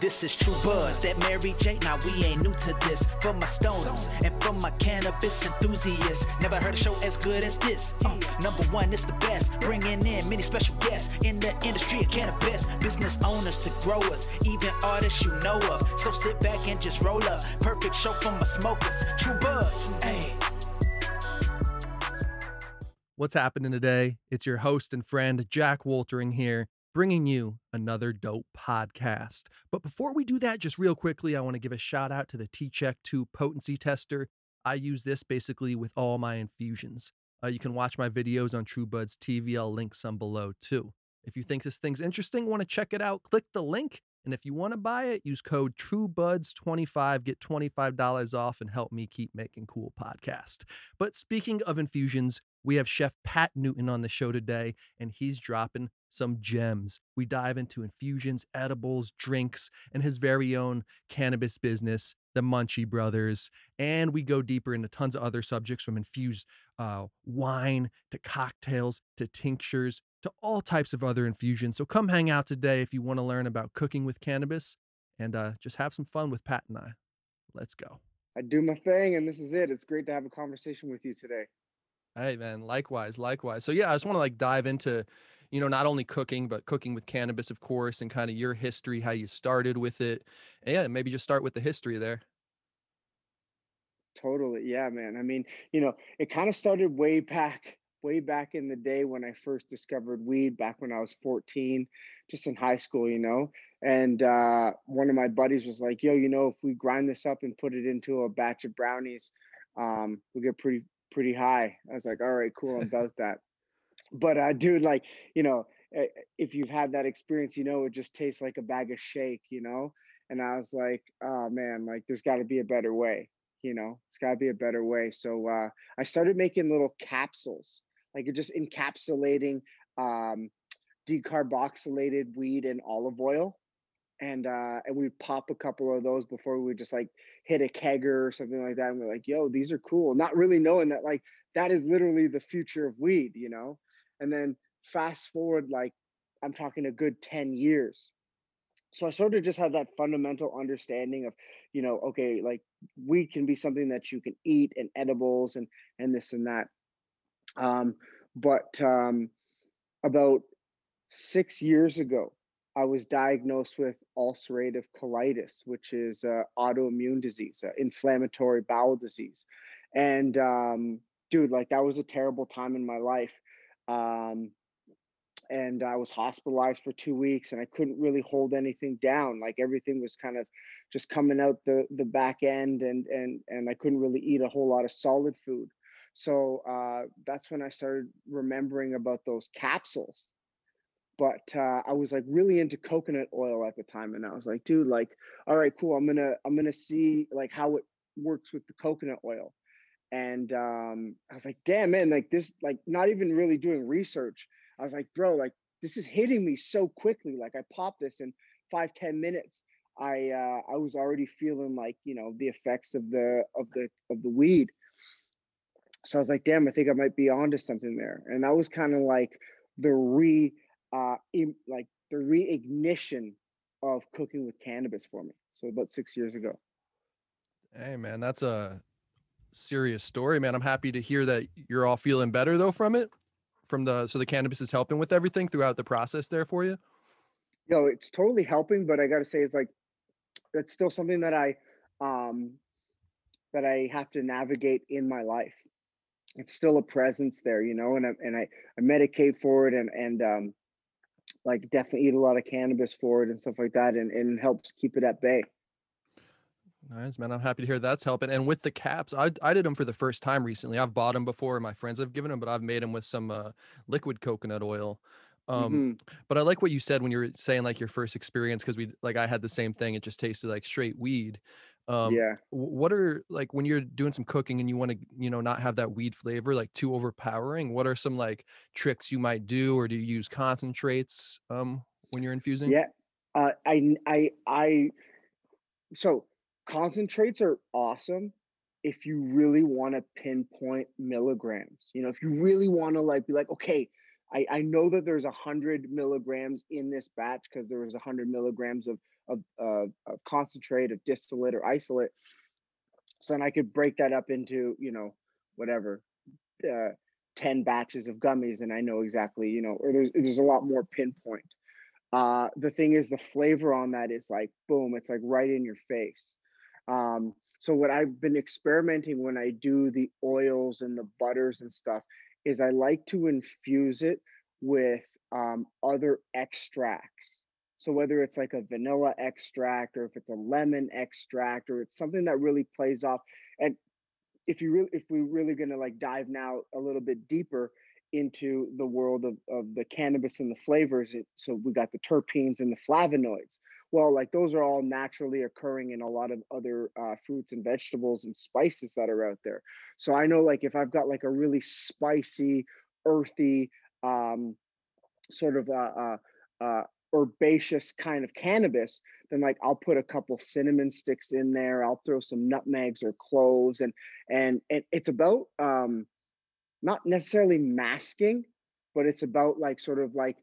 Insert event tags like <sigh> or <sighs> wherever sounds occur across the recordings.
This is True Buds, that Mary J. Now we ain't new to this. For my stoners and for my cannabis enthusiasts, never heard a show as good as this. Uh, number one, it's the best. Bringing in many special guests in the industry of cannabis. Business owners to growers, even artists you know of. So sit back and just roll up. Perfect show for my smokers. True Buds, hey. What's happening today? It's your host and friend, Jack Woltering here, bringing you another dope podcast. But before we do that, just real quickly, I want to give a shout out to the tCheck 2 potency tester. I use this basically with all my infusions. Uh, you can watch my videos on TrueBuds TV. I'll link some below too. If you think this thing's interesting, want to check it out, click the link. And if you want to buy it, use code TrueBuds25, get $25 off, and help me keep making cool podcast. But speaking of infusions, we have Chef Pat Newton on the show today, and he's dropping some gems. We dive into infusions, edibles, drinks, and his very own cannabis business, the Munchie Brothers. And we go deeper into tons of other subjects from infused uh, wine to cocktails to tinctures to all types of other infusions. So come hang out today if you want to learn about cooking with cannabis and uh, just have some fun with Pat and I. Let's go. I do my thing, and this is it. It's great to have a conversation with you today. Hey man, likewise, likewise. So yeah, I just want to like dive into, you know, not only cooking, but cooking with cannabis, of course, and kind of your history, how you started with it. And yeah, maybe just start with the history there. Totally. Yeah, man. I mean, you know, it kind of started way back, way back in the day when I first discovered weed back when I was 14, just in high school, you know. And uh, one of my buddies was like, yo, you know, if we grind this up and put it into a batch of brownies, um, we get pretty pretty high. I was like, all right, cool, I'm <laughs> about that. But uh, dude, like, you know, if you've had that experience, you know, it just tastes like a bag of shake, you know. And I was like, oh man, like there's got to be a better way, you know. It's got to be a better way. So uh, I started making little capsules, like just encapsulating um, decarboxylated weed and olive oil and uh and we pop a couple of those before we would just like hit a kegger or something like that and we're like yo these are cool not really knowing that like that is literally the future of weed you know? And then fast forward like i'm talking a good 10 years. So i sort of just had that fundamental understanding of you know okay like weed can be something that you can eat and edibles and and this and that. Um but um about six years ago I was diagnosed with ulcerative colitis, which is uh, autoimmune disease, uh, inflammatory bowel disease. And um, dude, like that was a terrible time in my life. Um, and I was hospitalized for two weeks and I couldn't really hold anything down. Like everything was kind of just coming out the, the back end and, and, and I couldn't really eat a whole lot of solid food. So uh, that's when I started remembering about those capsules but uh, I was like really into coconut oil at the time, and I was like, dude, like, all right, cool. I'm gonna I'm gonna see like how it works with the coconut oil, and um, I was like, damn man, like this, like not even really doing research. I was like, bro, like this is hitting me so quickly. Like I popped this in five ten minutes. I uh, I was already feeling like you know the effects of the of the of the weed. So I was like, damn, I think I might be onto something there. And that was kind of like the re uh, in, like the reignition of cooking with cannabis for me. So about six years ago. Hey man, that's a serious story, man. I'm happy to hear that you're all feeling better though from it. From the so the cannabis is helping with everything throughout the process there for you. Yo, it's totally helping, but I gotta say it's like that's still something that I um that I have to navigate in my life. It's still a presence there, you know, and I and I, I medicate for it and and um like definitely eat a lot of cannabis for it and stuff like that and, and helps keep it at bay nice man i'm happy to hear that's helping and with the caps i, I did them for the first time recently i've bought them before my friends have given them but i've made them with some uh, liquid coconut oil um mm-hmm. but i like what you said when you were saying like your first experience because we like i had the same thing it just tasted like straight weed um yeah. what are like when you're doing some cooking and you want to you know not have that weed flavor like too overpowering what are some like tricks you might do or do you use concentrates um when you're infusing? Yeah uh i i i so concentrates are awesome if you really want to pinpoint milligrams you know if you really want to like be like okay I, I know that there's a hundred milligrams in this batch because there was a hundred milligrams of of, uh, of concentrate of distillate or isolate. So then I could break that up into you know whatever uh, 10 batches of gummies and I know exactly, you know, or there's there's a lot more pinpoint. Uh the thing is the flavor on that is like boom, it's like right in your face. Um so what I've been experimenting when I do the oils and the butters and stuff is I like to infuse it with um, other extracts. So whether it's like a vanilla extract or if it's a lemon extract or it's something that really plays off and if you really if we're really going to like dive now a little bit deeper into the world of, of the cannabis and the flavors it, so we got the terpenes and the flavonoids. Well like those are all naturally occurring in a lot of other uh, fruits and vegetables and spices that are out there. So i know like if i've got like a really spicy earthy um, sort of uh, uh, uh herbaceous kind of cannabis, then like I'll put a couple cinnamon sticks in there. I'll throw some nutmegs or cloves, and and and it's about um, not necessarily masking, but it's about like sort of like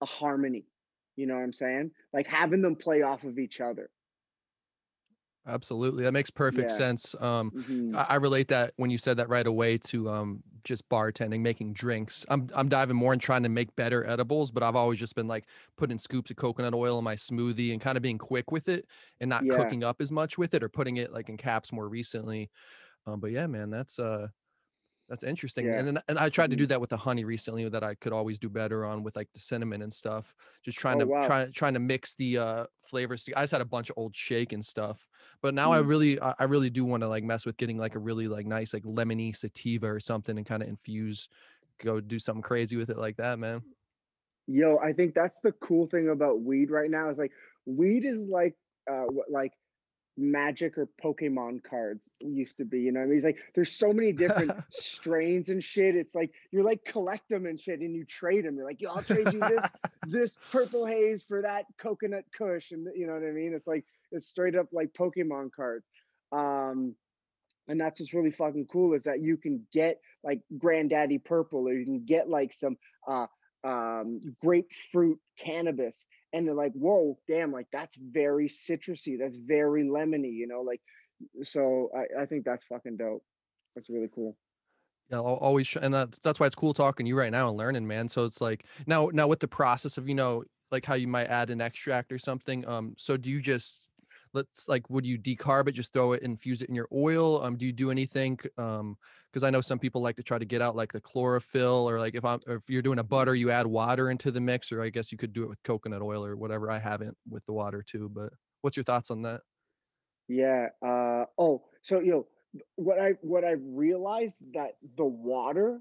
a harmony. You know what I'm saying? Like having them play off of each other. Absolutely. That makes perfect Yeah. sense. Um, Mhm. I, I relate that when you said that right away to um, just bartending, making drinks. I'm I'm diving more and trying to make better edibles, but I've always just been like putting scoops of coconut oil in my smoothie and kind of being quick with it and not Yeah. cooking up as much with it or putting it like in caps more recently. Um, but yeah, man, that's uh that's interesting. Yeah. And then and I tried to do Mhm. that with the honey recently that I could always do better on with like the cinnamon and stuff. Just trying Oh to wow. try trying to mix the uh flavors. I just had a bunch of old shake and stuff. But now I Mm. really I I really do want to like mess with getting like a really like nice like lemony sativa or something and kind of infuse go do something crazy with it like that, man. Yo, I think that's the cool thing about weed right now is like weed is like uh what like magic or Pokemon cards used to be, you know what I mean? It's like there's so many different <laughs> strains and shit. It's like you're like collect them and shit and you trade them. You're like, yo, I'll trade you this <laughs> this purple haze for that coconut kush and you know what I mean? It's like it's straight up like Pokemon cards. Um and that's what's really fucking cool is that you can get like granddaddy purple or you can get like some uh um grapefruit cannabis and they're like whoa damn like that's very citrusy that's very lemony you know like so i, I think that's fucking dope that's really cool Yeah, I'll always sh- and that's that's why it's cool talking to you right now and learning, man. So it's like now now with the process of, you know, like how you might add an extract or something. Um, so do you just let's like would you decarb it, just throw it, and infuse it in your oil? Um, do you do anything? Um, because I know some people like to try to get out like the chlorophyll or like if I'm if you're doing a butter, you add water into the mix, or I guess you could do it with coconut oil or whatever. I haven't with the water too, but what's your thoughts on that? yeah uh oh so you know what i what i've realized that the water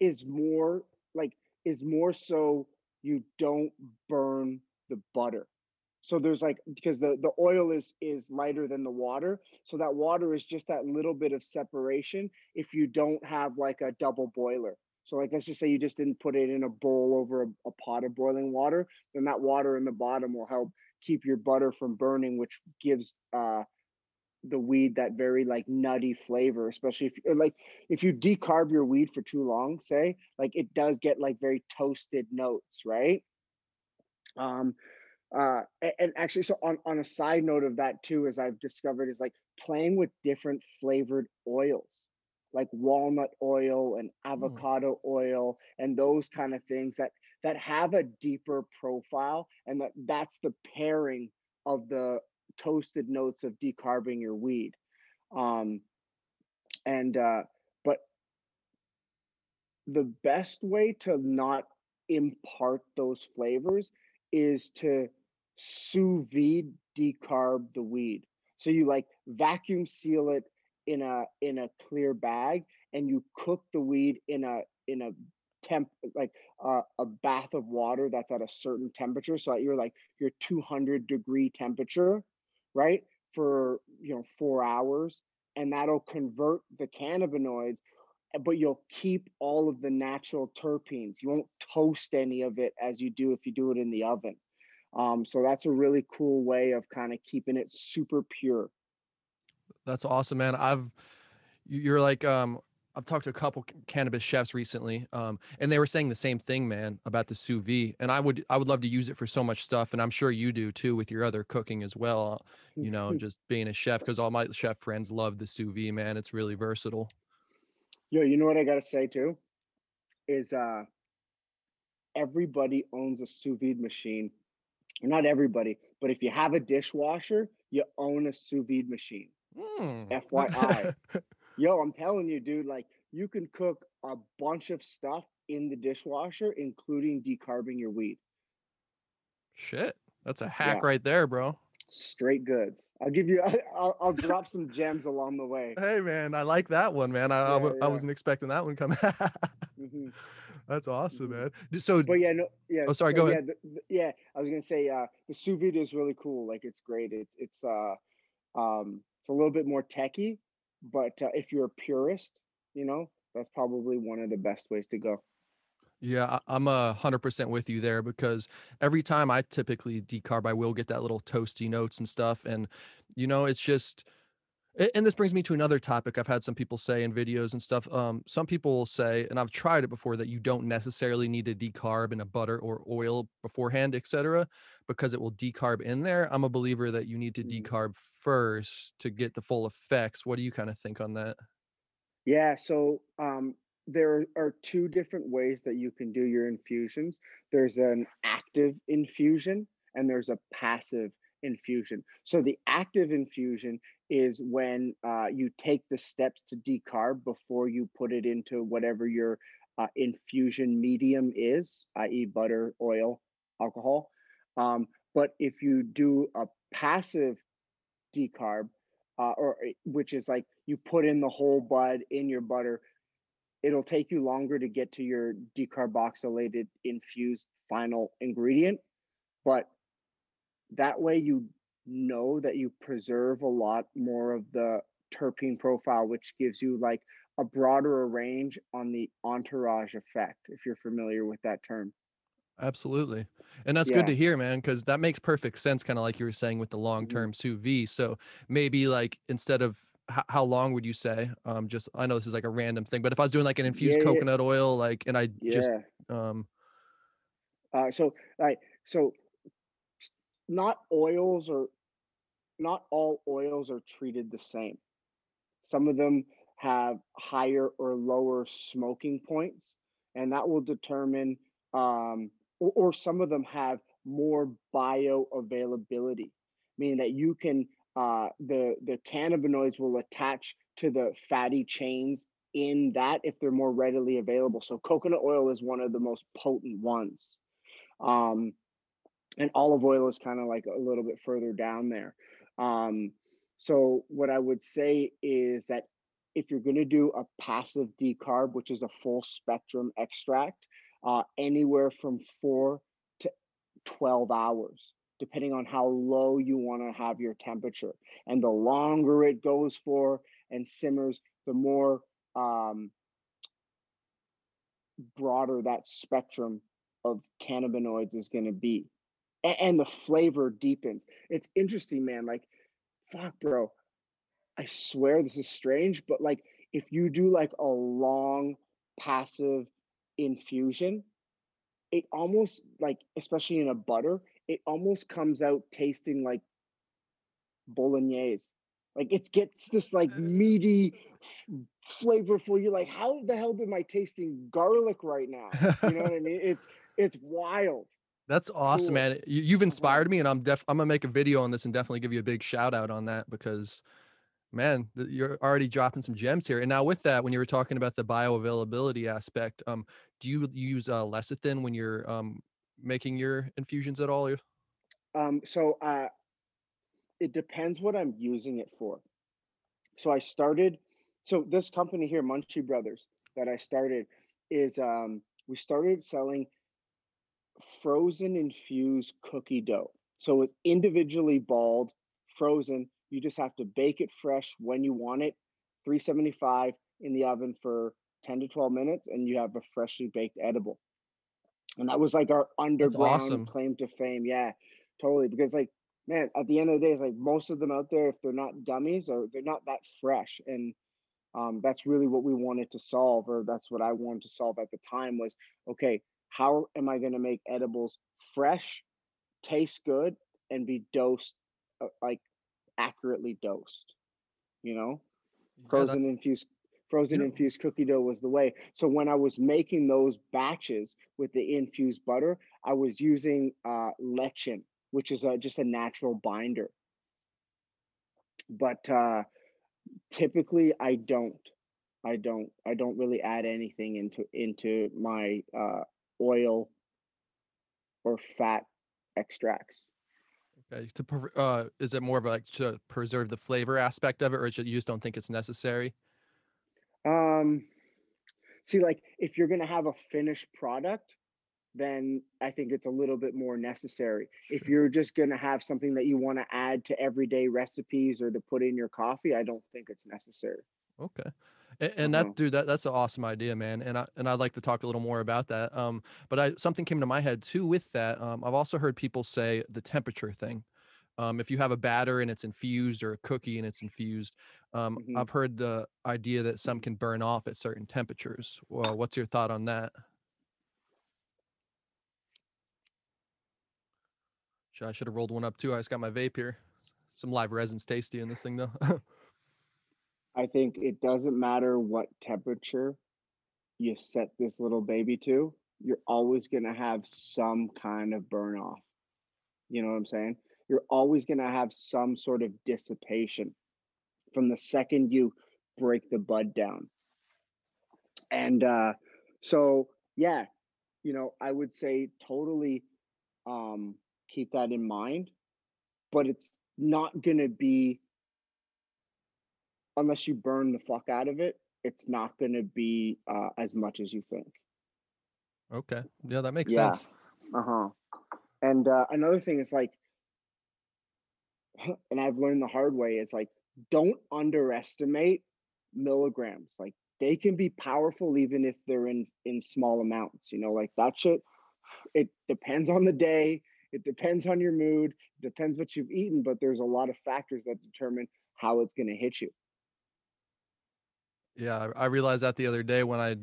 is more like is more so you don't burn the butter so there's like because the the oil is is lighter than the water so that water is just that little bit of separation if you don't have like a double boiler. So like let's just say you just didn't put it in a bowl over a, a pot of boiling water then that water in the bottom will help keep your butter from burning which gives uh the weed that very like nutty flavor especially if like if you decarb your weed for too long say like it does get like very toasted notes right? Um uh and, actually so on on a side note of that too as i've discovered is like playing with different flavored oils like walnut oil and Mm. avocado oil and those kind of things that that have a deeper profile and that that's the pairing of the toasted notes of decarbing your weed um and uh but the best way to not impart those flavors is to sous vide decarb the weed. So you like vacuum seal it in a in a clear bag and you cook the weed in a in a temp like uh, a bath of water that's at a certain temperature so you're like your 200 degree temperature right for you know 4 hours and that'll convert the cannabinoids uh, but you'll keep all of the natural terpenes. You won't toast any of it as you do if you do it in the oven. Um, so that's a really cool way of kind of keeping it super pure. That's awesome, man. I've you- you're like um I've talked to a couple cannabis chefs recently, um, and they were saying the same thing, man, about the sous vide. And I would I would love to use it for so much stuff, and I'm sure you do too with your other cooking as well. You know, <laughs> just being a chef because all my chef friends love the sous vide, man. It's really versatile. Yo, you know what I gotta say too? Is uh everybody owns a sous vide machine. Not everybody, but if you have a dishwasher, you own a sous vide machine. Mm. FYI. <laughs> Yo, I'm telling you, dude, like you can cook a bunch of stuff in the dishwasher, including decarbing your weed. Shit. That's a hack yeah. right there, bro. Straight goods. I'll give you. <laughs> I'll, I'll drop some gems along the way. Hey, man, I like that one, man. I yeah, I, yeah. I, wasn't expecting that one coming. <laughs> mm-hmm. That's awesome, mm-hmm. man. So, but yeah, no, yeah. Oh, sorry. Go yeah, ahead. The, the, yeah, I was gonna say uh, the sous vide is really cool. Like, it's great. It's it's uh, um, it's a little bit more techy, but uh, if you're a purist, you know, that's probably one of the best ways to go. Yeah, I- am a hundred percent with you there because every time I typically decarb, I will get that little toasty notes and stuff. And, you know, it's just, and this brings me to another topic I've had some people say in videos and stuff. Um, some people will say, and I've tried it before, that you don't necessarily need to decarb in a butter or oil beforehand, etc., because it will decarb in there. I'm a believer that you need to mm. decarb first to get the full effects. What do you kind of think on that? Yeah, so um, there are two different ways that you can do your infusions. There's an active infusion and there's a passive infusion. So the active infusion is when uh, you take the steps to decarb before you put it into whatever your uh, infusion medium is, i.e., butter, oil, alcohol. Um, but if you do a passive decarb, uh, or eh, which is like you put in the whole bud in your butter, it'll take you longer to get to your decarboxylated infused final ingredient, but that way you know that you preserve a lot more of the terpene profile, which gives you like a broader range on the entourage effect, if you're familiar with that term. Absolutely. And that's yeah. good to hear, man, because that makes perfect sense, kind of like you were saying with the long term mm-hmm. sous vide. So maybe like instead of h- how long would you say? Um, just I know this is like a random thing, but if I was doing like an infused yeah, coconut yeah. oil, like, and I just um, uh, so like so not oils or not all oils are treated the same. Some of them have higher or lower smoking points, and that will determine, um, or, or some of them have more bioavailability, meaning that you can uh, the the cannabinoids will attach to the fatty chains in that if they're more readily available. So coconut oil is one of the most potent ones. Um, and olive oil is kind of like a little bit further down there. Um, so what I would say is that if you're going to do a passive decarb, which is a full spectrum extract, uh, anywhere from four to 12 hours, depending on how low you want to have your temperature. And the longer it goes for and simmers, the more um, broader that spectrum of cannabinoids is going to be and, and the flavor deepens. It's interesting, man. Like, fuck, bro. I swear this is strange, but like if you do like a long passive infusion, it almost like, especially in a butter, it almost comes out tasting like bolognese. Like it gets this like meaty, flavorful. You're like, how the hell am I tasting garlic right now? You know what I mean? It's it's wild. That's awesome, cool. man. You, have inspired me, and I'm def I'm gonna make a video on this and definitely give you a big shout out on that because, man, you're already dropping some gems here. And now with that, when you were talking about the bioavailability aspect, um, do you use uh, lecithin when you're um making your infusions at all? Um, so uh, it depends what I'm using it for. So I started. So this company here, Munchie Brothers, that I started, is um, we started selling frozen infused cookie dough. So it's individually balled, frozen. You just have to bake it fresh when you want it, 375 in the oven for 10 to 12 minutes, and you have a freshly baked edible. And that was like our underground awesome. claim to fame. Yeah, totally. Because like, man, at the end of the day, it's like most of them out there, if they're not gummies or they're not that fresh. And Um, that's really what we wanted to solve, or that's what I wanted to solve at the time was okay, how am I going to make edibles fresh, taste good, and be dosed uh, like accurately dosed? You know, Yeah, frozen that's infused frozen yeah. infused cookie dough was the way. So when I was making those batches with the infused butter, I was using uh, lecithin, which is a, just a natural binder. But uh, typically, I don't. I don't. I don't really add anything into into my uh, oil or fat extracts. okay. To uh, is it more of like to preserve the flavor aspect of it, or it you just don't think it's necessary? Um, see, like if you're gonna have a finished product, then I think it's a little bit more necessary. If you're just gonna have something that you want to add to everyday recipes or to put in your coffee, I don't think it's necessary. Okay. And, and Uh-huh. that dude, that that's an awesome idea, man. And I and I'd like to talk a little more about that. Um, but I something came to my head too with that. Um, I've also heard people say the temperature thing. Um, if you have a batter and it's infused or a cookie and it's infused, um, hmm I've heard the idea that some can burn off at certain temperatures. Well, what's your thought on that? Should, I should have rolled one up too. I just got my vape here. Some live resin's tasty in this thing though. <laughs> I think it doesn't matter what temperature you set this little baby to, you're always gonna have some kind of burn off. You know what I'm saying? You're always gonna have some sort of dissipation from the second you break the bud down. And uh, so, yeah, you know, I would say totally um, keep that in mind, but it's not gonna be unless you burn the fuck out of it. It's not gonna be uh, as much as you think. okay. Yeah, that makes Yeah. sense. Uh huh. And uh, another thing is like, <laughs> and I've learned the hard way is like, don't underestimate milligrams. Like they can be powerful even if they're in in small amounts. You know, like that shit. It depends on the day. It depends on your mood. Depends what you've eaten. But there's a lot of factors that determine how it's going to hit you. Yeah, I I realized that the other day when I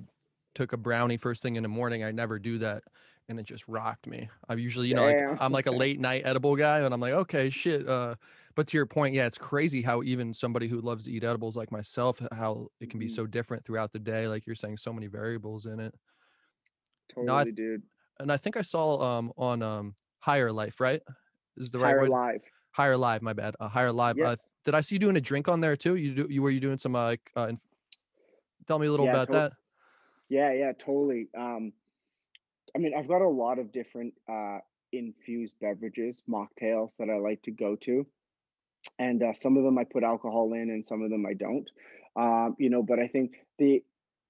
took a brownie first thing in the morning. I never do that, and it just rocked me. I'm usually, you know, like I'm like a <laughs> late night edible guy, and I'm like, okay, shit. Uh, but to your point, yeah, it's crazy how even somebody who loves to eat edibles like myself, how it can be Mhm. so different throughout the day. Like you're saying, so many variables in it. No, I Totally, th- dude. and I think I saw um on um Higher Life, right? Is the right Higher word? live. Higher Live, my bad. Uh, Higher Live. Yep. Uh, did I see you doing a drink on there too? You do you were you doing some uh, like uh, tell me a little Yeah. about To- that. yeah. Yeah. Totally. Um, I mean, I've got a lot of different uh, infused beverages, mocktails that I like to go to, and uh, some of them I put alcohol in, and some of them I don't. Um, you know, but I think the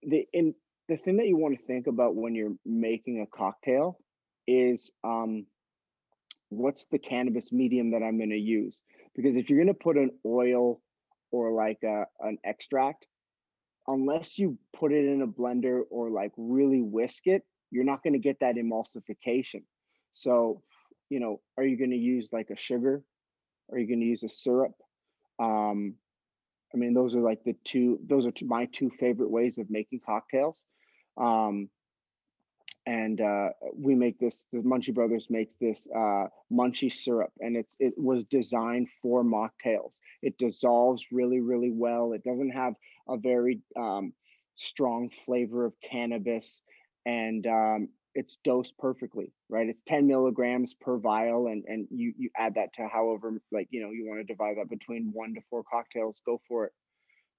the in the thing that you want to think about when you're making a cocktail is um, what's the cannabis medium that I'm going to use? Because if you're going to put an oil or like a, an extract, unless you put it in a blender or like really whisk it, you're not going to get that emulsification. So, you know, are you going to use like a sugar? Are you going to use a syrup? Um, I mean, those are like the two. Those are my two favorite ways of making cocktails. Um, and uh, we make this. The Munchie Brothers makes this uh, Munchie syrup, and it's it was designed for mocktails. It dissolves really, really well. It doesn't have a very um, strong flavor of cannabis, and um, it's dosed perfectly. Right, it's ten milligrams per vial, and and you you add that to however like you know you want to divide that between one to four cocktails. Go for it.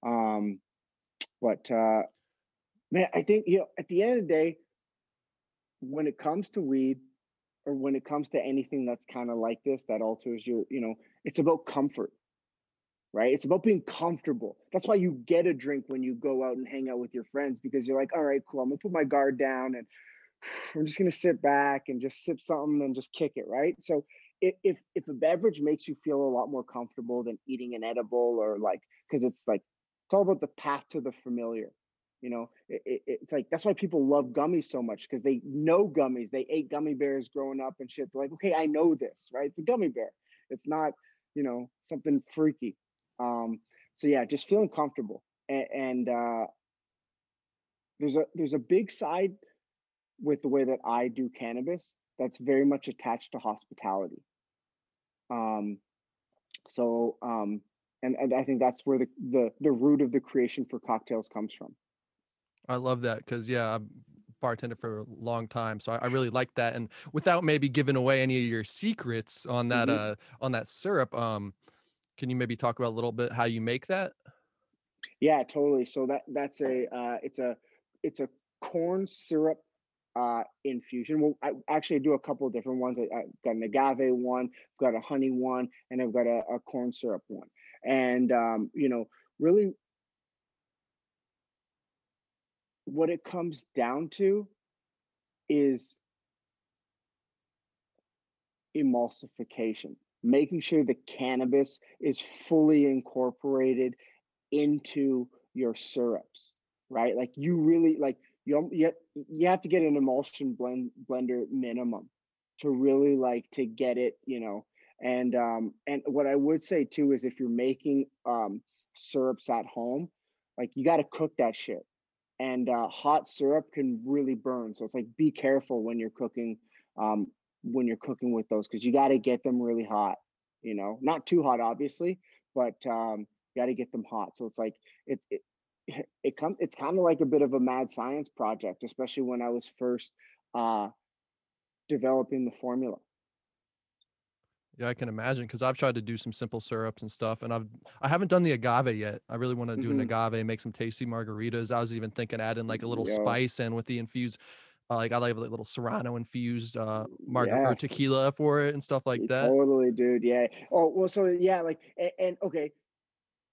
Um, but uh, man, I think you know at the end of the day when it comes to weed or when it comes to anything that's kind of like this that alters your you know it's about comfort right? It's about being comfortable. That's why you get a drink when you go out and hang out with your friends because you're like all right cool i'm gonna put my guard down and <sighs> i'm just gonna sit back and just sip something and just kick it right? So if if, a beverage makes you feel a lot more comfortable than eating an edible or like because it's like it's all about the path to the familiar you know, it, it, it's like that's why people love gummies so much because they know gummies. They ate gummy bears growing up and shit. They're like, okay, I know this, right? It's a gummy bear. It's not, you know, something freaky. Um, so yeah, just feeling comfortable. and, and uh, there's a there's a big side with the way that I do cannabis that's very much attached to hospitality. Um, so um, and, and I think that's where the, the the root of the creation for cocktails comes from. I love that because yeah, I've bartended for a long time, so I, I, really like that. And without maybe giving away any of your secrets on that mm-hmm. uh on that syrup, um, can you maybe talk about a little bit how you make that? Yeah, totally. So that that's a uh, it's a it's a corn syrup uh, infusion. Well, I actually do a couple of different ones. I, have got an agave one, I've got a honey one, and I've got a, a corn syrup one. And um, you know, really, what it comes down to is emulsification, making sure the cannabis is fully incorporated into your syrups, right? Like you really like you you you have to get an emulsion blend blender minimum to really like to get it, you know. And um and what I would say too is if you're making um syrups at home, like you got to cook that shit. And uh, hot syrup can really burn, so it's like be careful when you're cooking um when you're cooking with those because you got to get them really hot. You know, not too hot, obviously, but um, you got to get them hot. So it's like it, it it comes it's kind of like a bit of a mad science project especially when i was first uh developing the formula yeah i can imagine because i've tried to do some simple syrups and stuff and i've i haven't done the agave yet i really want to do mm-hmm. an agave make some tasty margaritas i was even thinking adding like a little Yo. spice in with the infused uh, like I like a little Serrano infused uh margarita yes. tequila for it and stuff like that. Totally, dude. Yeah. Oh well, so yeah, like and, and okay,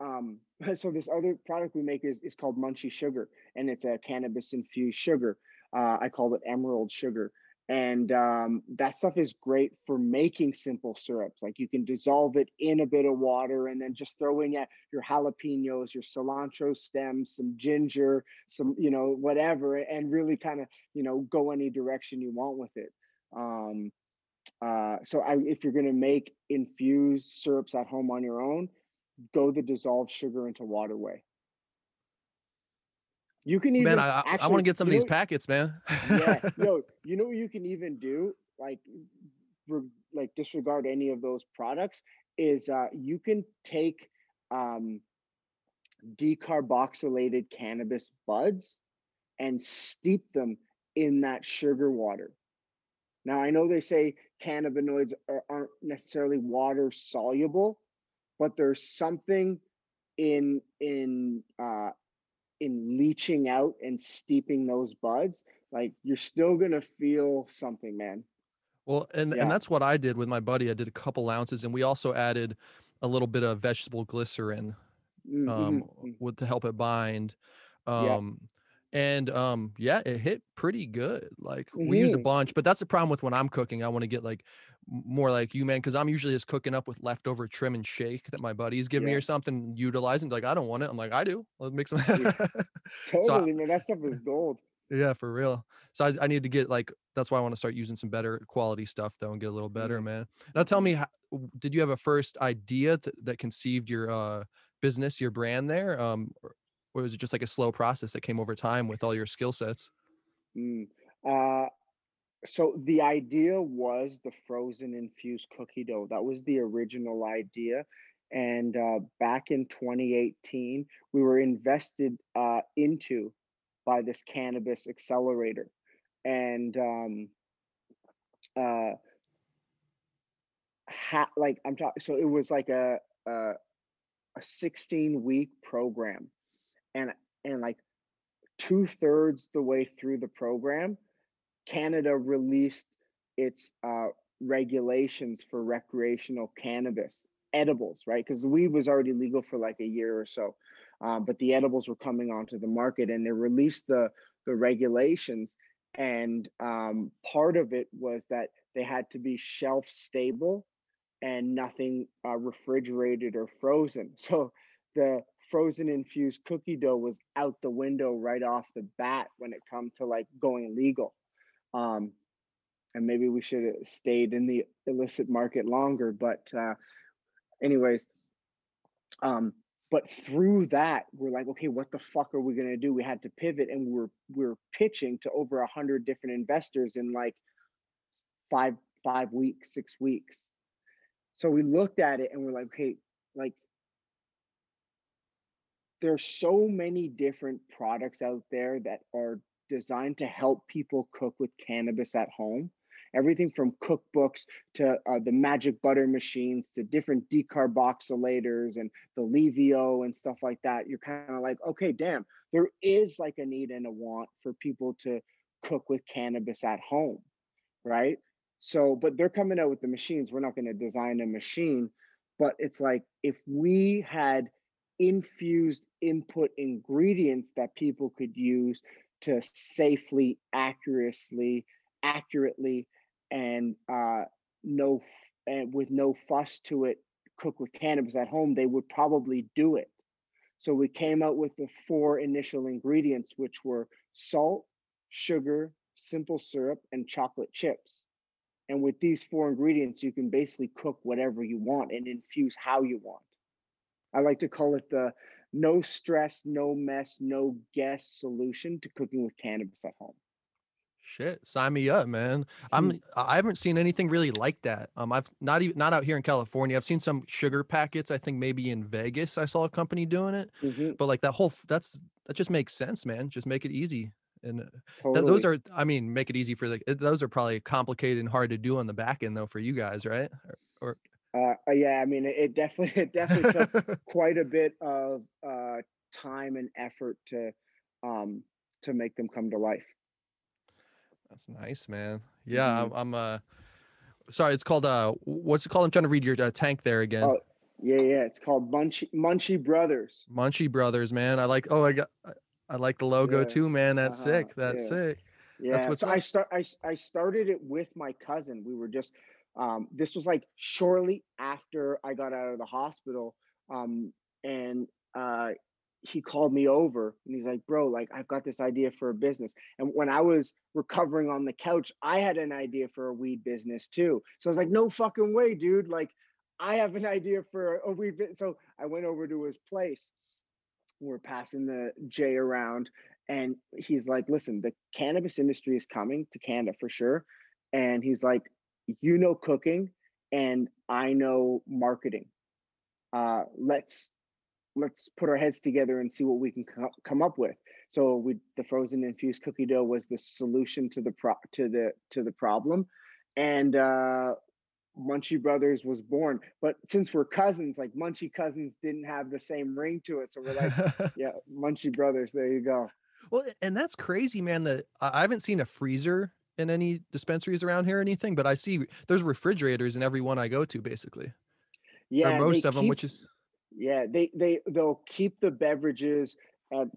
um, <laughs> so this other product we make is, is called Munchie Sugar, and it's a cannabis infused sugar. Uh, I call it Emerald Sugar, and um, that stuff is great for making simple syrups. Like you can dissolve it in a bit of water, and then just throw in your jalapenos, your cilantro stems, some ginger, some you know whatever, and really kind of you know go any direction you want with it. Um, uh, so I, if you're going to make infused syrups at home on your own, go the dissolved sugar into water way. You can even man, I, actually, I want to get some of these packets, man. yeah, <laughs> no, you know what you can even do, like, re, like disregard any of those products. Is uh, you can take um, decarboxylated cannabis buds and steep them in that sugar water. Now I know they say cannabinoids are, aren't necessarily water soluble, but there's something in in uh in leaching out and steeping those buds like you're still gonna feel something man well and yeah. and that's what i did with my buddy i did a couple ounces and we also added a little bit of vegetable glycerin mm-hmm. um mm-hmm. with to help it bind um yeah. And um yeah it hit pretty good like mm-hmm. we used a bunch but that's the problem with when i'm cooking i want to get like more like you, man, because I'm usually just cooking up with leftover trim and shake that my buddies give yeah. me or something, utilizing. Like, I don't want it. I'm like, I do. Let's make some. totally, so man. That stuff is gold. Yeah, for real. So I, I, need to get like that's why I want to start using some better quality stuff though and get a little better, mm-hmm. man. Now tell me, how, did you have a first idea th- that conceived your uh, business, your brand there, um, or, was it just like a slow process that came over time with all your skill sets? Mm. Uh, so the idea was the frozen infused cookie dough. That was the original idea. And uh, back in 2018, we were invested uh, into by this cannabis accelerator. And um, uh, ha- like I'm talking, so it was like a, a a 16 week program, and and like two thirds the way through the program, Canada released its uh, regulations for recreational cannabis edibles, right? Because weed was already legal for like a year or so, um, but the edibles were coming onto the market, and they released the the regulations. And um, part of it was that they had to be shelf stable and nothing uh, refrigerated or frozen. <laughs> So the frozen infused cookie dough was out the window right off the bat when it come to like going legal. Um, and maybe we should have stayed in the illicit market longer. But, uh, anyways, um, but through that, we're like, okay, what the fuck are we gonna do? We had to pivot, and we're we're pitching to over a hundred different investors in like five five weeks, six weeks. So we looked at it and we're like, okay, like there's so many different products out there that are designed to help people cook with cannabis at home everything from cookbooks to uh, the magic butter machines to different decarboxylators and the LEVO and stuff like that. You're kind of like, okay, damn, there is like a need and a want for people to cook with cannabis at home, right? So, but they're coming out with the machines. We're not going to design a machine, but it's like if we had infused input ingredients that people could use to safely, accurately, accurately and uh, no and with no fuss to it, cook with cannabis at home, they would probably do it. So we came out with the four initial ingredients, which were salt, sugar, simple syrup, and chocolate chips. And with these four ingredients, you can basically cook whatever you want and infuse how you want. I like to call it the no stress, no mess, no guess solution to cooking with cannabis at home. Shit, sign me up, man. I'm Mm. I haven't seen anything really like that. Um, I've not even not out here in California. I've seen some sugar packets. I think maybe in Vegas I saw a company doing it, Mhm, but like that whole that's that just makes sense, man. Just make it easy. And uh, th- those are, I mean, make it easy for the. Those are probably complicated and hard to do on the back end though for you guys, right? Or, Uh, uh, yeah, I mean, it, it definitely <laughs> it definitely took <laughs> quite a bit of uh, time and effort to um, to make them come to life. that's nice, man. Yeah, I'm, Mhm. I'm uh, sorry. It's called uh, what's it called? I'm trying to read your uh, tank there again. Oh, yeah, yeah. It's called Munchie Munchie Brothers. Munchie Brothers, man. I like. Oh, I got. I- like the logo Yeah. too, man. That's Uh-huh, sick. That's yeah. sick. Yeah, what's so I start I, I started it with my cousin. We were just um this was like shortly after I got out of the hospital. Um and uh he called me over and he's like, "Bro, like I've got this idea for a business." And when I was recovering on the couch, I had an idea for a weed business too. So I was like, "No fucking way, dude. Like I have an idea for a weed business." So I went over to his place we're passing the J around, and he's like, "Listen, the cannabis industry is coming to Canada for sure," and he's like, "You know cooking, and I know marketing. Uh, let's let's put our heads together and see what we can co- come up with." So we the frozen infused cookie dough was the solution to the pro to the to the problem, and uh, Munchie Brothers was born. But since we're cousins, like Munchie Cousins didn't have the same ring to it. So we're like, <laughs> yeah, Munchie Brothers, there you go. well, and that's crazy, man. That I I haven't seen a freezer in any dispensaries around here or anything, but I see there's refrigerators in every one I go to, basically, Yeah, or most of them, which is yeah, they they they'll keep the beverages and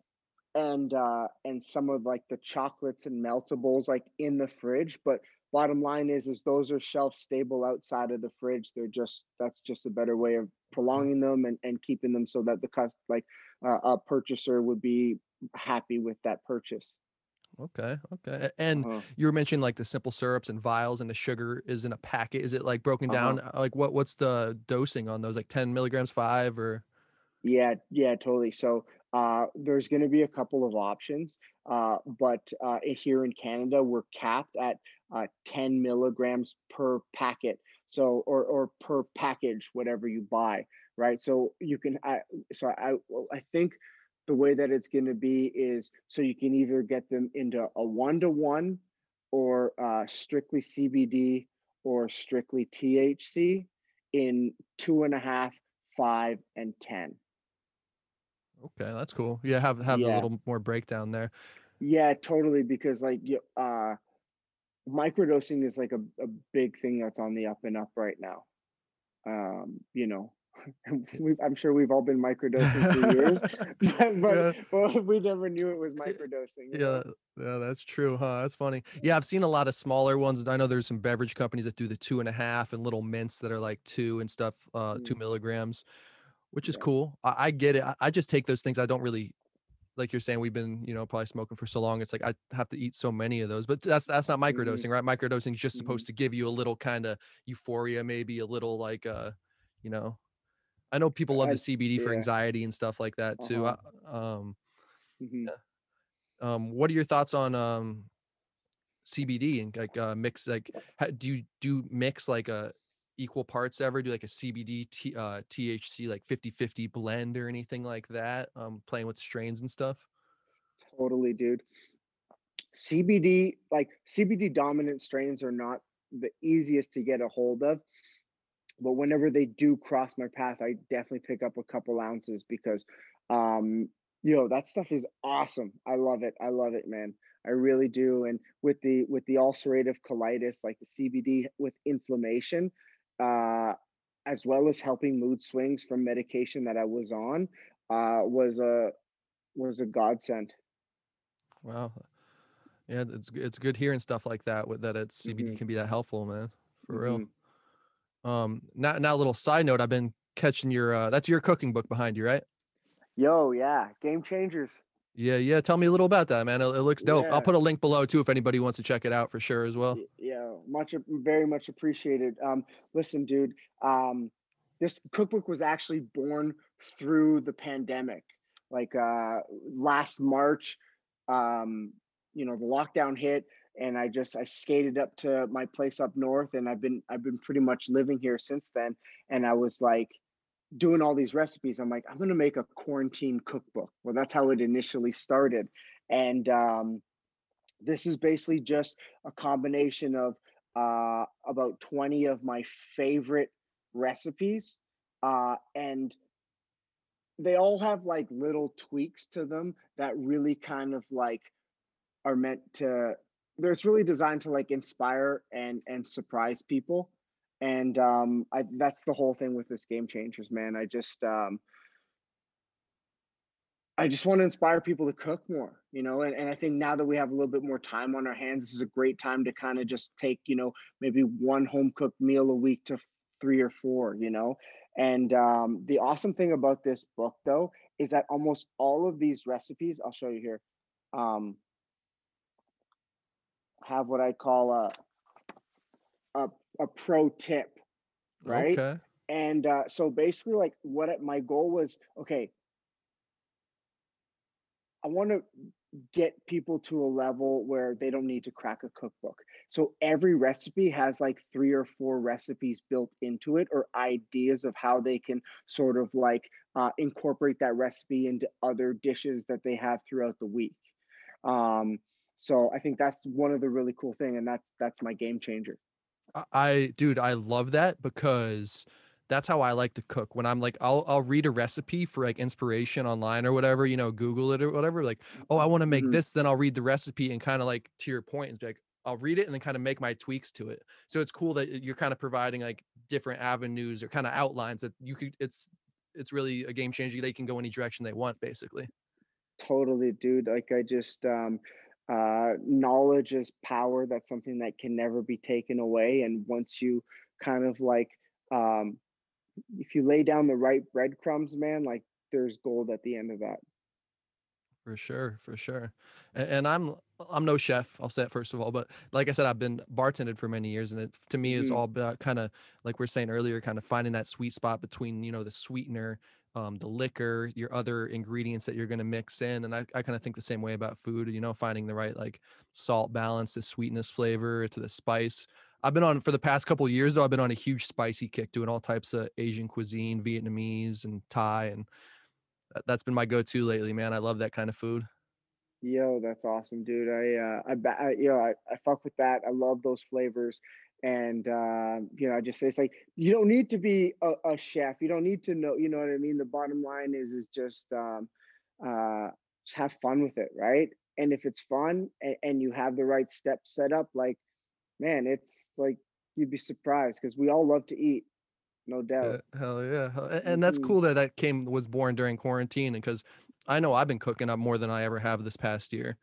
and uh and some of like the chocolates and meltables like in the fridge, but bottom line is is those are shelf stable outside of the fridge. They're just that's just a better way of prolonging them and, and keeping them so that the cost like uh, a purchaser would be happy with that purchase. Okay, okay. And Uh-huh. you were mentioning like the simple syrups and vials, and the sugar is in a packet. Is it like broken Uh-huh. down? uh, Like what? What's the dosing on those? Like 10 milligrams, five, or Yeah, yeah, totally. So uh, there's going to be a couple of options, uh, but uh, here in Canada, we're capped at uh, 10 milligrams per packet. So or or per package, whatever you buy, right? So you can. I, so I I think the way that it's going to be is so you can either get them into a one to one, or uh, strictly CBD or strictly THC in two and a half, five, and ten. okay, that's cool. Yeah, have have a little more breakdown there. Yeah, totally. Because like you, uh, microdosing is like a, a big thing that's on the up and up right now. Um, you know, <laughs> I'm sure we've all been microdosing for years, <laughs> <laughs> but, Yeah. but, but we never knew it was microdosing. Yeah, yeah, that's true, huh? That's funny. Yeah, I've seen a lot of smaller ones. I know there's some beverage companies that do the two and a half and little mints that are like two and stuff, uh, two Mm, milligrams, which is yeah. cool. I, I get it. I, I just take those things. I don't really like you're saying we've been, you know, probably smoking for so long. It's like I have to eat so many of those, but that's that's not hmm microdosing, right? Microdosing is just hmm supposed to give you a little kind of euphoria, maybe a little like uh, you know, I know people love the CBD for anxiety and stuff like that too. Uh-huh. I, um, Mhm. um, what are your thoughts on um CBD and like uh mix like ha- do you do mix like a equal parts ever do like a CBD T, uh THC like 50-50 blend or anything like that um playing with strains and stuff Totally, dude. CBD, like CBD dominant strains are not the easiest to get a hold of, but whenever they do cross my path, I definitely pick up a couple ounces because um you know that stuff is awesome. I love it. I love it, man. I really do. And with the with the ulcerative colitis, like the CBD with inflammation, uh as well as helping mood swings from medication that I was on, uh was a was a godsend. wow yeah it's it's good hearing stuff like that with that it's CBD hmm can be that helpful man for real hmm um now now a little side note I've been catching your uh that's your cooking book behind you right Yo, yeah, game changers. yeah yeah tell me a little about that man it, it looks dope I'll put a link below too if anybody wants to check it out for sure as well yeah, much, very much appreciated. Um, listen, dude, um, this cookbook was actually born through the pandemic. Like uh, last March, um, you know, the lockdown hit, and I just I skated up to my place up north, and I've been I've been pretty much living here since then. And I was like doing all these recipes. I'm like, I'm gonna make a quarantine cookbook. Well, that's how it initially started, and um, this is basically just a combination of uh, about 20 of my favorite recipes uh, and they all have like little tweaks to them that really kind of like are meant to there's really designed to like inspire and and surprise people and um i that's the whole thing with this game changers man i just um I just want to inspire people to cook more, you know, and, and I think now that we have a little bit more time on our hands, this is a great time to kind of just take, you know, maybe one home cooked meal a week to three or four, you know. And um, the awesome thing about this book, though, is that almost all of these recipes, I'll show you here, um, have what I call a, a, a pro tip, right? okay And uh, so basically, like what it, my goal was, okay, I want to get people to a level where they don't need to crack a cookbook. So every recipe has like three or four recipes built into it or ideas of how they can sort of like uh, incorporate that recipe into other dishes that they have throughout the week. Um, so I think that's one of the really cool thing, and that's that's my game changer. I, dude, I love that because that's how I like to cook. When I'm like, I'll I'll read a recipe for like inspiration online or whatever, you know, Google it or whatever. Like, oh, I want to make hmm this, then I'll read the recipe and kind of like to your point, it's like I'll read it and then kind of make my tweaks to it. So it's cool that you're kind of providing like different avenues or kind of outlines that you could. It's it's really a game changer. They can go any direction they want, basically. Totally, dude. Like I just um uh knowledge is power. That's something that can never be taken away. And once you kind of like um if you lay down the right breadcrumbs, man, like there's gold at the end of that. For sure, for sure. And, and I'm I'm no chef, I'll say it first of all, but like I said, I've been bartended for many years, and it to me is hmm all about kind of like we are saying earlier, kind of finding that sweet spot between you know the sweetener, um, the liquor, your other ingredients that you're gonna mix in, and I, I kind of think the same way about food. You know, finding the right like salt balance, the sweetness, flavor to the spice. I've been on for the past couple years though. I've been on a huge spicy kick, doing all types of Asian cuisine, Vietnamese and Thai, and that- that's been my go-to lately, man. I love that kind of food. Yo, that's awesome, dude. I uh I, I you know I, I fuck with that. I love those flavors. And uh, you know, I just say it's like you don't need to be a, a chef. You don't need to know, you know what I mean? The bottom line is is just um uh just have fun with it, right? And if it's fun and, and you have the right steps set up, like man, it's like you'd be surprised because we all love to eat, no Yeah, doubt. hell yeah. hell- a- And that's hmm cool that that came was born during quarantine and because I know I've been cooking up more than I ever have this past year.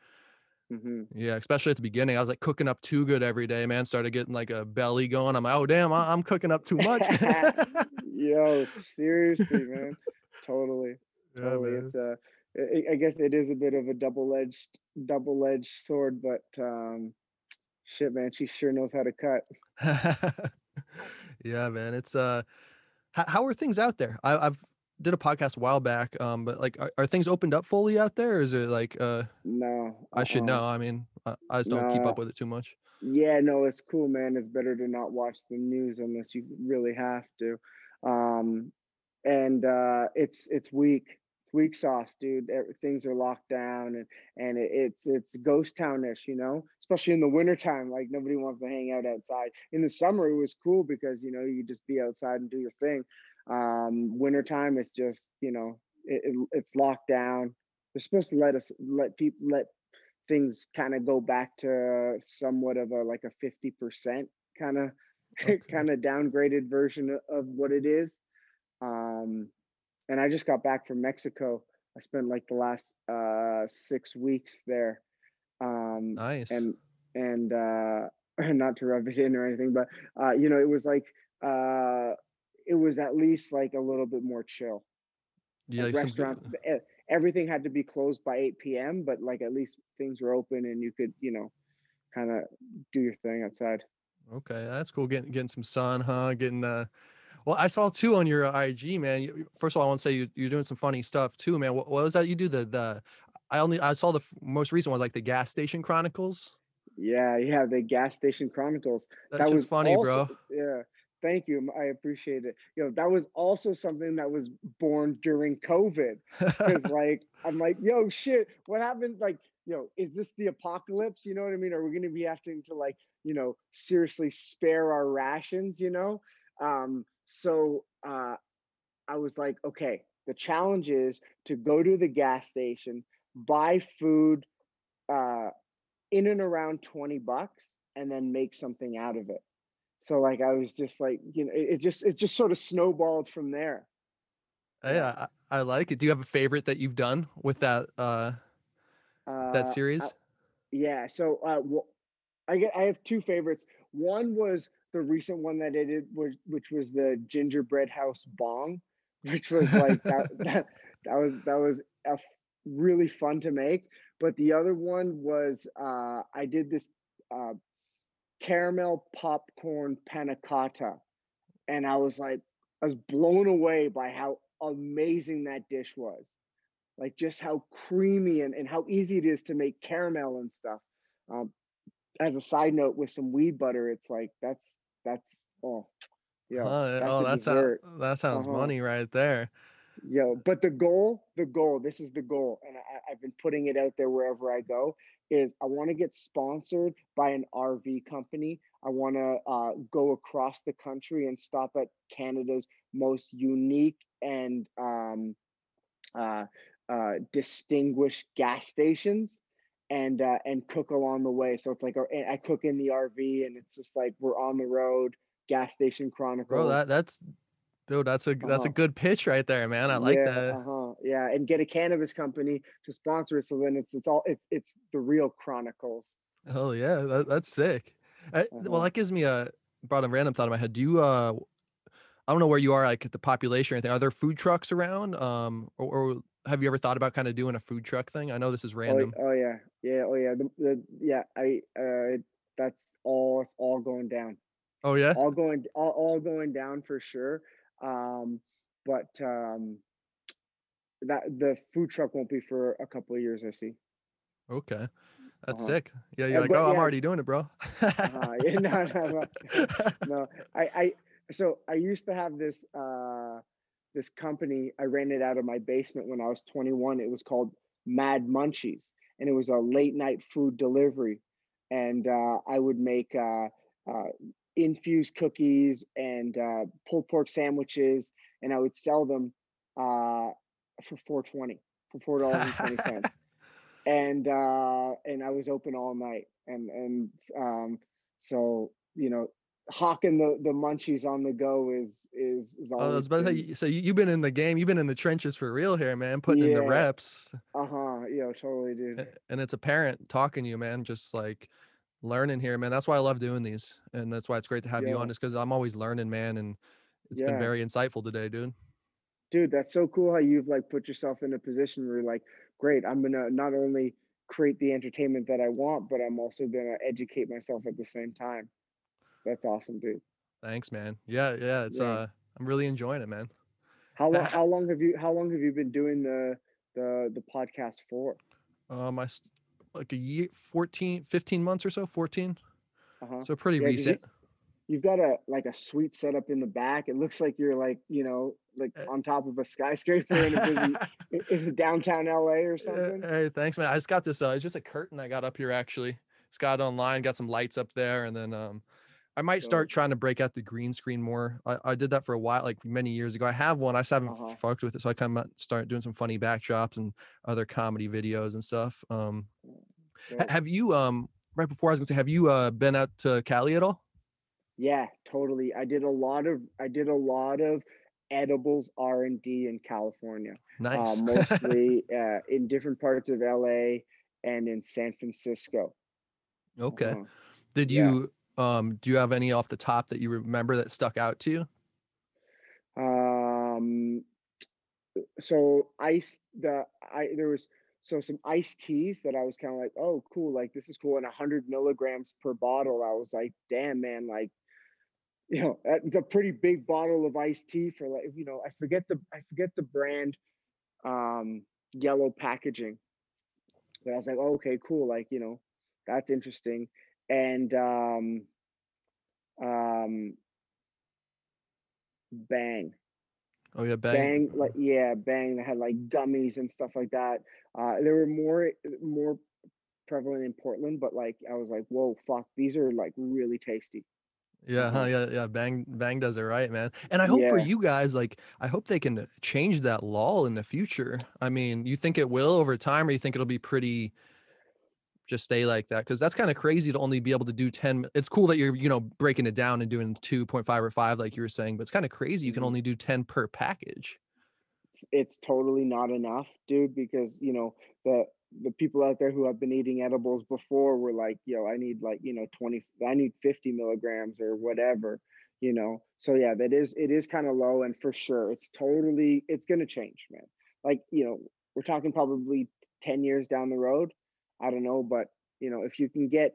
Hmm Yeah, especially at the beginning. I was like cooking up too good every day, man. Started getting like a belly going. I'm like, oh damn, I- I'm cooking up too much. <laughs> Yo, seriously, man. <laughs> Totally, Yeah, totally. man. It's a, I I guess it is a bit of a double-edged, double-edged sword, but um, shit, man, she sure knows how to cut. <laughs> yeah, man. It's uh How, how are things out there? I, I've did a podcast a while back, um, but like, are, are things opened up fully out there? Or is it like, uh, No, I should uh-uh. know. I mean, I, I just don't keep up with it too much. Yeah, no, it's cool, man. It's better to not watch the news unless you really have to. Um, and uh, it's it's weak. It's weak sauce, dude. Things are locked down, and and it, it's it's ghost townish, you know. Especially in the wintertime, like nobody wants to hang out outside. In the summer, it was cool because you know you just be outside and do your thing. Um, wintertime, it's just you know it, it, it's locked down. They're supposed to let us let people let things kind of go back to somewhat of a like a 50% kind of Okay. kind of downgraded version of what it is um and i just got back from mexico i spent like the last uh six weeks there um Nice. and and uh <laughs> not to rub it in or anything but uh you know it was like uh it was at least like a little bit more chill yeah, like restaurants everything had to be closed by 8 p.m but like at least things were open and you could you know kind of do your thing outside Okay, that's cool. Getting getting some sun, huh? Getting uh well, I saw two on your IG, man. First of all, I want to say you, you're doing some funny stuff too, man. What, what was that you do? The the I only I saw the f- most recent one, like the gas station chronicles. yeah yeah the gas station chronicles That's just funny, also, bro. yeah thank you i appreciate it. You know that was also something that was born during covid <laughs> because like i'm like yo shit what happened? Like you know, is this the apocalypse? You know what i mean? Are we going to be having to like you know seriously spare our rations? You know? Um so uh i was like okay the challenge is to go to the gas station buy food uh in and around 20 bucks and then make something out of it so like i was just like you know it, it just it just sort of snowballed from there yeah, I, I like it. Do you have a favorite that you've done with that uh uh that I- series? Yeah, so uh, wh- I get I have two favorites. One was the recent one that I did, was which was the gingerbread house bong, <laughs> which was like that <laughs> that, that was that was a f- really fun to make. But the other one was uh, I did this uh, caramel popcorn panna cotta, and I was like I was blown away by how amazing that dish was like just how creamy and, and how easy it is to make caramel and stuff. Um, as a side note, with some weed butter, it's like that's that's oh, yeah, that's oh, a that sounds that sounds Uh-huh. money right there. Yo, but the goal, the goal, this is the goal, and I, I've been putting it out there wherever I go. Is I want to get sponsored by an RV company. I want to uh, go across the country and stop at Canada's most unique and um, uh, uh, distinguished gas stations and uh, and cook along the way. So it's like I cook in the RV, and it's just like we're on the road. Gas station chronicles. Bro, that that's dude, that's a that's a Uh-huh. good pitch right there, man. I like yeah, that. Uh-huh. Yeah, and get a cannabis company to sponsor it. So then it's it's all it's it's the real chronicles. Oh yeah, that, that's sick. Well, Uh-huh. that gives me a brought a random thought in my head. Do you uh, I don't know where you are, like at the population or anything. Are there food trucks around? Um, or, or have you ever thought about kind of doing a food truck thing? I know this is Oh, random. oh yeah, yeah, oh yeah. The, the yeah, I uh, that's all. It's all going down. Oh yeah. All going all, all going down for sure. Um, but um, that the food truck won't be for a couple of years. I see. Okay, that's Uh-huh. sick. Yeah, Yeah, you're like, but oh, I'm already doing it, bro. Uh-huh. Yeah, <laughs> no, no, no. <laughs> no i i so i used to have this uh this company i ran it out of my basement when i was 21 it was called mad munchies and it was a late night food delivery and uh i would make uh uh infused cookies and uh pulled pork sandwiches and i would sell them uh for 420 for four dollars and twenty cents. <laughs> And uh and i was open all night and and um so you know hawking the the munchies on the go is is is I always was about to say, so you, you've been in the game, you've been in the trenches for real here, man, putting in the reps, uh-huh yeah totally dude. And it's apparent talking to you, man, just like learning here, man. That's why I love doing these, and that's why it's great to have you on, just because I'm always learning, man, and it's been very insightful today, dude. Dude that's so cool how you've like put yourself in a position where you're like great i'm gonna not only create the entertainment that i want but i'm also gonna educate myself at the same time that's awesome dude Thanks, man. Yeah, yeah. It's Yeah. uh, I'm really enjoying it, man. How long? <laughs> How long have you? How long have you been doing the the the podcast for? Um, I like a year, 14, 15 months or so, 14. Uh-huh. So pretty Yeah, recent. You've got a like a sweet setup in the back. It looks like you're like you know like Uh, on top of a skyscraper <laughs> in a busy in, downtown LA or Uh, something. Hey, thanks, man. I just got this. Uh, it's just a curtain I got up here actually. It's got online, got some lights up there, and then um, I might start trying to break out the green screen more. I, I did that for a while, like many years ago. I have one. I just haven't Uh-huh. fucked with it, so I kind of start doing some funny backdrops and other comedy videos and stuff. Um, ha- have you um right before I was gonna say, have you uh been out to Cali at all? Yeah, totally. I did a lot of I did a lot of edibles R and D in California. Nice. uh, <laughs> mostly uh, in different parts of LA and in San Francisco. okay. Uh, Did yeah. you um do you have any off the top that you remember that stuck out to you? um, so ice the I there was so some iced teas that I was kind of like, oh, cool, like this is cool, and hundred milligrams per bottle. I was like, damn, man, like. You know, it's a pretty big bottle of iced tea for like, you know, I forget the I forget the brand, um, yellow packaging. But I was like, oh, okay, cool, like you know, that's interesting, and um, um, Bhang, Oh yeah, Bhang. Bhang like yeah Bhang that had like gummies and stuff like that uh there were more more prevalent in portland but like i was like whoa fuck these are like really tasty Yeah, huh, Uh-huh. yeah, yeah. Bhang, Bhang does it right, man. And I hope for you guys, like, I hope they can change that law in the future. I mean, you think it will over time, or you think it'll be pretty, just stay like that? Because that's kind of crazy to only be able to do ten. It's cool that you're, you know, breaking it down and doing two point five or five, like you were saying, but it's kind of crazy. You can Mhm. only do ten per package. it's totally not enough dude because you know the the people out there who have been eating edibles before were like yo i need like you know 20 i need 50 milligrams or whatever you know? So yeah that is it is kind of low and for sure it's totally it's going to change man. Like you know we're talking probably 10 years down the road i don't know but you know if you can get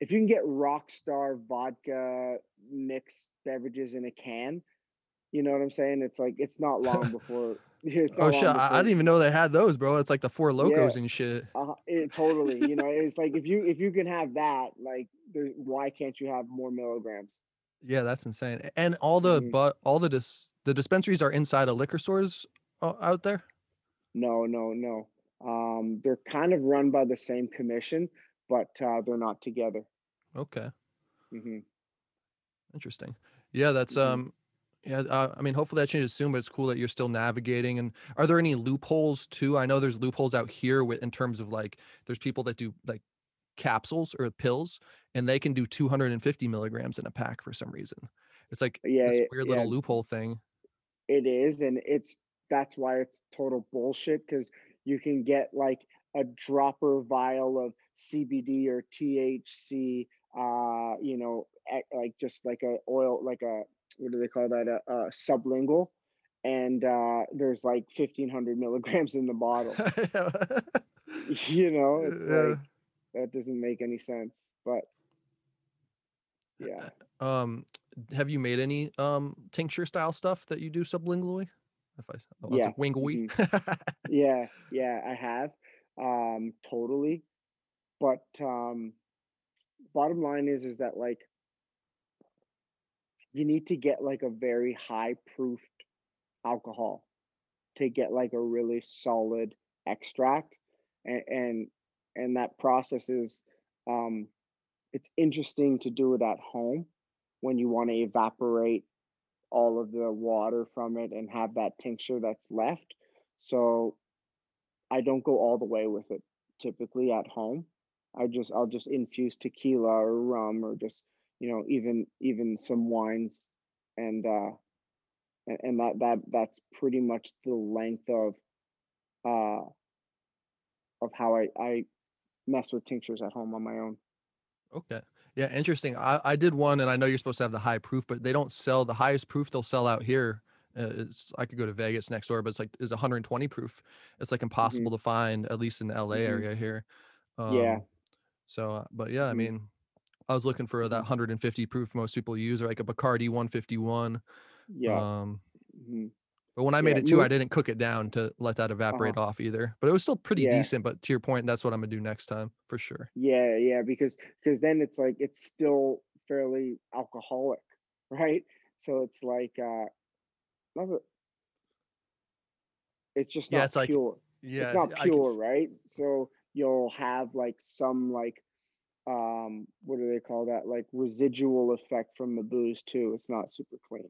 if you can get rock star vodka mixed beverages in a can you know what i'm saying? It's like it's not long before it's Oh shit! I, I didn't even know they had those, bro. It's like the Four Lokos and shit. uh, it, totally you know it's like if you if you can have that like there's why can't you have more milligrams Yeah, that's insane. And all the Mhm. but all the dis- the dispensaries are inside of liquor stores uh, out there. no no no um they're kind of run by the same commission but uh they're not together Okay. Mm-hmm. Interesting. Yeah, that's Mhm. um yeah, uh, I mean hopefully that changes soon, but it's cool that you're still navigating and are there any loopholes too? I know there's loopholes out here with in terms of like there's people that do like capsules or pills and they can do 250 milligrams in a pack for some reason. It's like Yeah, this weird yeah. little loophole thing. it is and it's that's why it's total bullshit because you can get like a dropper vial of cbd or thc uh you know like just like a oil like a what do they call that a, a sublingual and uh there's like 1500 milligrams in the bottle <laughs> <laughs> you know <laughs> it's Yeah. like that doesn't make any sense but yeah Um, have you made any um tincture style stuff that you do sublingually? If I, oh, Yeah, like wingly. yeah yeah i have um totally but um bottom line is is that like you need to get like a very high proofed alcohol to get like a really solid extract and and, and that process is um it's interesting to do it at home when you want to evaporate all of the water from it and have that tincture that's left so I don't go all the way with it typically at home. I just I'll just infuse tequila or rum or just you know even even some wines and uh and, and that that that's pretty much the length of uh of how I I mess with tinctures at home on my own. Okay. Yeah, interesting. I, I did one, and I know you're supposed to have the high proof, but they don't sell the highest proof they'll sell out here. Uh, it's I could go to Vegas next door, but it's like is 120 proof. It's like impossible to find, at least in the LA Mhm. area here. Um, Yeah. So, uh, but yeah, I Mhm. mean, I was looking for that Mhm. 150 proof most people use, or like a Bacardi 151. Yeah. Um, mhm. but when I made Yeah. it too, I didn't cook it down to let that evaporate off either. But it was still pretty Yeah. decent. But to your point, that's what I'm gonna do next time for sure. Yeah, yeah, because because then it's like it's still fairly alcoholic, <laughs> right? So it's like uh not it's just Yeah, not it's like- pure. Yeah, it's not pure, right? So you'll have like some like um what do they call that? Like residual effect from the booze too. It's not super clean.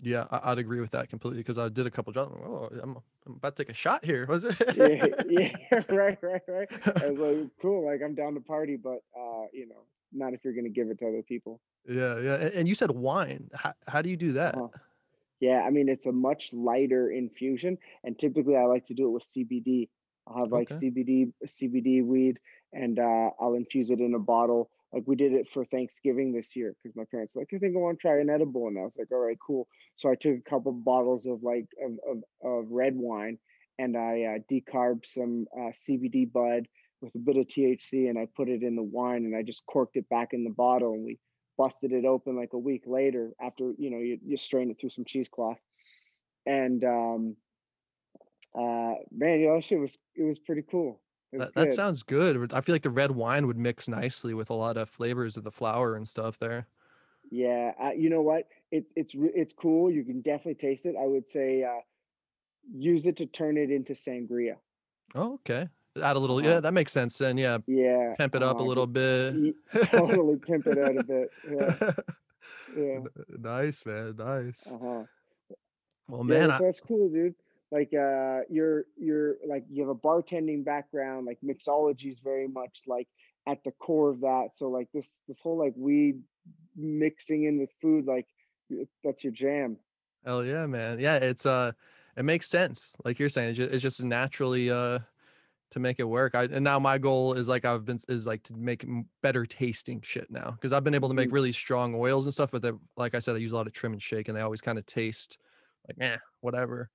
yeah, I, I'd agree with that completely because I did a couple jobs. Oh, I'm, I'm about to take a shot here. Was <laughs> it? yeah, <laughs> yeah, <laughs> right, right, right. I was like, cool, like I'm down to party, but uh, you know, not if you're gonna give it to other people. yeah, yeah. And, and you said wine. How, how do you do that? Uh-huh. Yeah, I mean it's a much lighter infusion, and typically I like to do it with CBD. I'll have like Okay. CBD CBD weed, and uh, I'll infuse it in a bottle. Like we did it for Thanksgiving this year because my parents were like, I think I want to try an edible, and I was like, all right, cool. So I took a couple bottles of like of of, of red wine, and I uh, decarbed some uh, CBD bud with a bit of THC, and I put it in the wine, and I just corked it back in the bottle, and we busted it open like a week later after you know you, you strain it through some cheesecloth and um uh man you know shit was it was pretty cool it That, that sounds good. I feel like the red wine would mix nicely with a lot of flavors of the flower and stuff there. yeah uh, you know what it, it's it's cool you can definitely taste it i would say uh use it to turn it into sangria Oh, okay. Add a little. Yeah, that makes sense. Then yeah, yeah pimp it up a uh-huh, little bit. <laughs> <laughs> Totally pimp it out a bit yeah <laughs> yeah nice, man. Nice. uh-huh Well, Yeah, man, so I, that's cool, dude. Like uh you're you're like you have a bartending background, like mixology is very much like at the core of that. So like this this whole like weed mixing in with food, like that's your jam. hell yeah, man. Yeah, it's uh, it makes sense. Like you're saying, it's just, it's just naturally uh to make it work. I and now my goal is like I've been is like to make better tasting shit now because I've been able to make Mhm. really strong oils and stuff. But they like I said, I use a lot of trim and shake, and they always kind of taste like eh, whatever.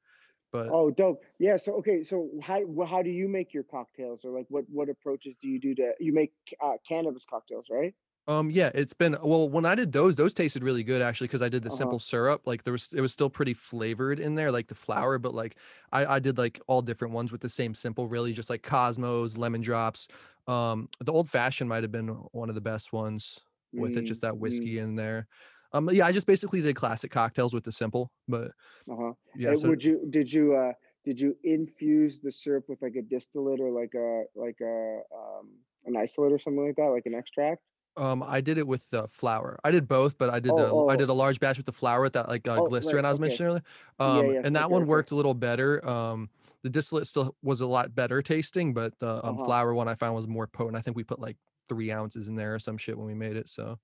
But Oh, dope. Yeah, so okay, so how how do you make your cocktails or like what what approaches do you do to you make uh, cannabis cocktails, right? Um, yeah, it's been well, when I did those, those tasted really good actually because I did the Uh-huh. simple syrup. Like there was it was still pretty flavored in there, like the flower, but like I, I did like all different ones with the same simple, really just like Cosmos, lemon drops. Um, the old fashioned might have been one of the best ones with it, Mm, just that mm, whiskey in there. Um, yeah, I just basically did classic cocktails with the simple, but Uh-huh. yeah, so would you did you uh did you infuse the syrup with like a distillate or like a like a um an isolate or something like that, like an extract? um I did it with the flower. I did both, but I did Oh, the I oh. did a large batch with the flower with that like uh, Oh, glycerin right, I was okay. mentioning earlier. Um, yeah, and that okay, one okay. worked a little better. Um, the distillate still was a lot better tasting, but the um, Uh-huh. flower one I found was more potent. I think we put like three ounces in there or some shit when we made it. So,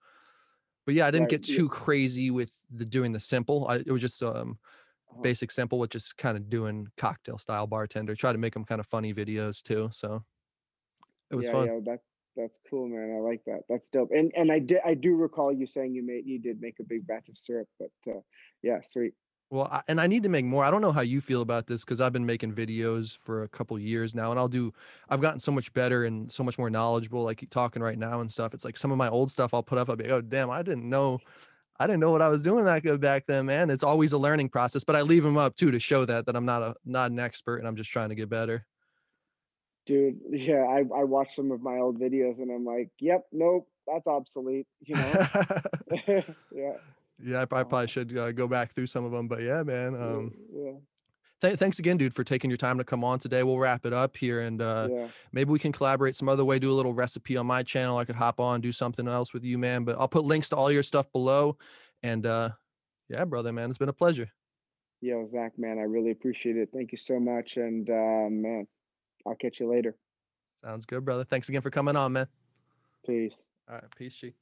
but yeah, I didn't Right, get yeah. too crazy with the doing the simple. I it was just um Uh-huh. basic simple with just kind of doing cocktail style bartender. Try to make them kind of funny videos too. So it was yeah, fun. yeah, that that's cool, man. I like that. That's dope. And and I did I do recall you saying you made you did make a big batch of syrup, but uh yeah, sweet. Well, I, and I need to make more. I don't know how you feel about this because I've been making videos for a couple years now, and I'll do. I've gotten so much better and so much more knowledgeable. Like talking right now and stuff. It's like some of my old stuff I'll put up. I'll be, oh damn, I didn't know. I didn't know what I was doing that good back then, man. It's always a learning process, but I leave them up too to show that that I'm not a not an expert and I'm just trying to get better. Dude, yeah, I I watch some of my old videos and I'm like, yep, nope, that's obsolete, you know? <laughs> <laughs> yeah. Yeah, I, I probably should uh, go back through some of them, but yeah, man. yeah, Um, yeah, th- thanks again, dude, for taking your time to come on today. We'll wrap it up here and. uh yeah. maybe we can collaborate some other way do a little recipe on my channel i could hop on do something else with you man but i'll put links to all your stuff below and uh yeah brother man it's been a pleasure Yo, Zach, man, I really appreciate it. Thank you so much. And uh, man, I'll catch you later. sounds good brother thanks again for coming on man Peace. all right peace G.